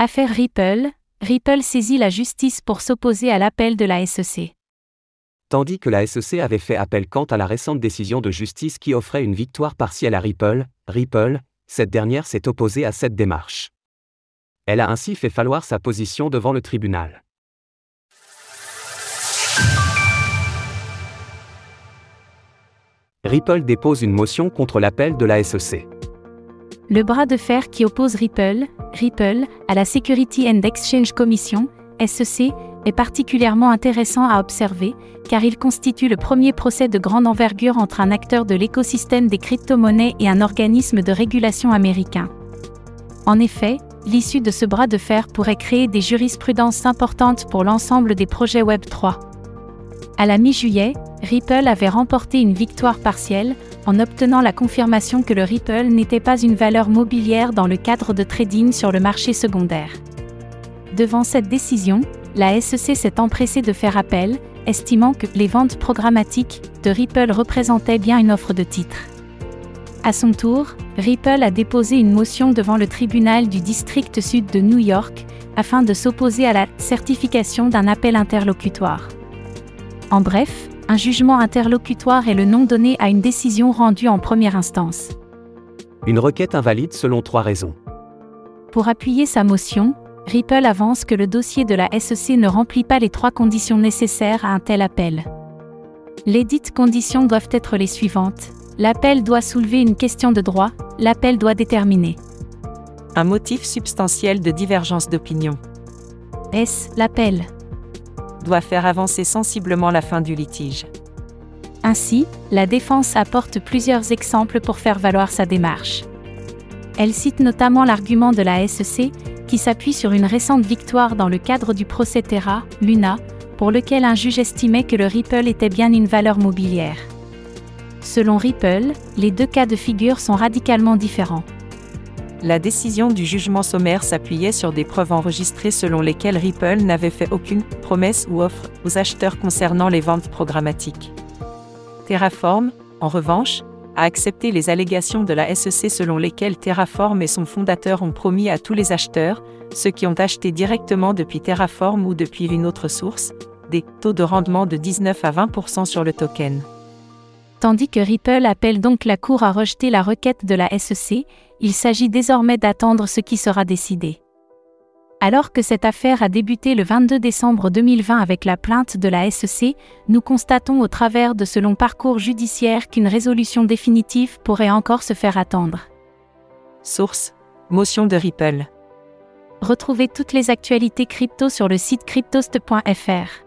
Affaire Ripple, Ripple saisit la justice pour s'opposer à l'appel de la SEC. Tandis que la SEC avait fait appel quant à la récente décision de justice qui offrait une victoire partielle à Ripple, Ripple, cette dernière s'est opposée à cette démarche. Elle a ainsi fait falloir sa position devant le tribunal. Ripple dépose une motion contre l'appel de la SEC. Le bras de fer qui oppose Ripple, Ripple, à la Security and Exchange Commission, SEC, est particulièrement intéressant à observer, car il constitue le premier procès de grande envergure entre un acteur de l'écosystème des crypto-monnaies et un organisme de régulation américain. En effet, l'issue de ce bras de fer pourrait créer des jurisprudences importantes pour l'ensemble des projets Web3. À la mi-juillet, Ripple avait remporté une victoire partielle, en obtenant la confirmation que le Ripple n'était pas une valeur mobilière dans le cadre de trading sur le marché secondaire. Devant cette décision, la SEC s'est empressée de faire appel, estimant que les ventes programmatiques de Ripple représentaient bien une offre de titres. À son tour, Ripple a déposé une motion devant le tribunal du district sud de New York afin de s'opposer à la certification d'un appel interlocutoire. En bref, un jugement interlocutoire est le nom donné à une décision rendue en première instance. Une requête invalide selon trois raisons. Pour appuyer sa motion, Ripple avance que le dossier de la SEC ne remplit pas les trois conditions nécessaires à un tel appel. Les dites conditions doivent être les suivantes. L'appel doit soulever une question de droit, l'appel doit déterminer un motif substantiel de divergence d'opinion. S. L'appel doit faire avancer sensiblement la fin du litige. Ainsi, la défense apporte plusieurs exemples pour faire valoir sa démarche. Elle cite notamment l'argument de la SEC, qui s'appuie sur une récente victoire dans le cadre du procès Terra, Luna, pour lequel un juge estimait que le Ripple était bien une valeur mobilière. Selon Ripple, les deux cas de figure sont radicalement différents. La décision du jugement sommaire s'appuyait sur des preuves enregistrées selon lesquelles Ripple n'avait fait aucune promesse ou offre aux acheteurs concernant les ventes programmatiques. Terraform, en revanche, a accepté les allégations de la SEC selon lesquelles Terraform et son fondateur ont promis à tous les acheteurs, ceux qui ont acheté directement depuis Terraform ou depuis une autre source, des taux de rendement de 19 à 20% sur le token. Tandis que Ripple appelle donc la Cour à rejeter la requête de la SEC, il s'agit désormais d'attendre ce qui sera décidé. Alors que cette affaire a débuté le 22 décembre 2020 avec la plainte de la SEC, nous constatons au travers de ce long parcours judiciaire qu'une résolution définitive pourrait encore se faire attendre. Source Motion de Ripple. Retrouvez toutes les actualités crypto sur le site cryptost.fr.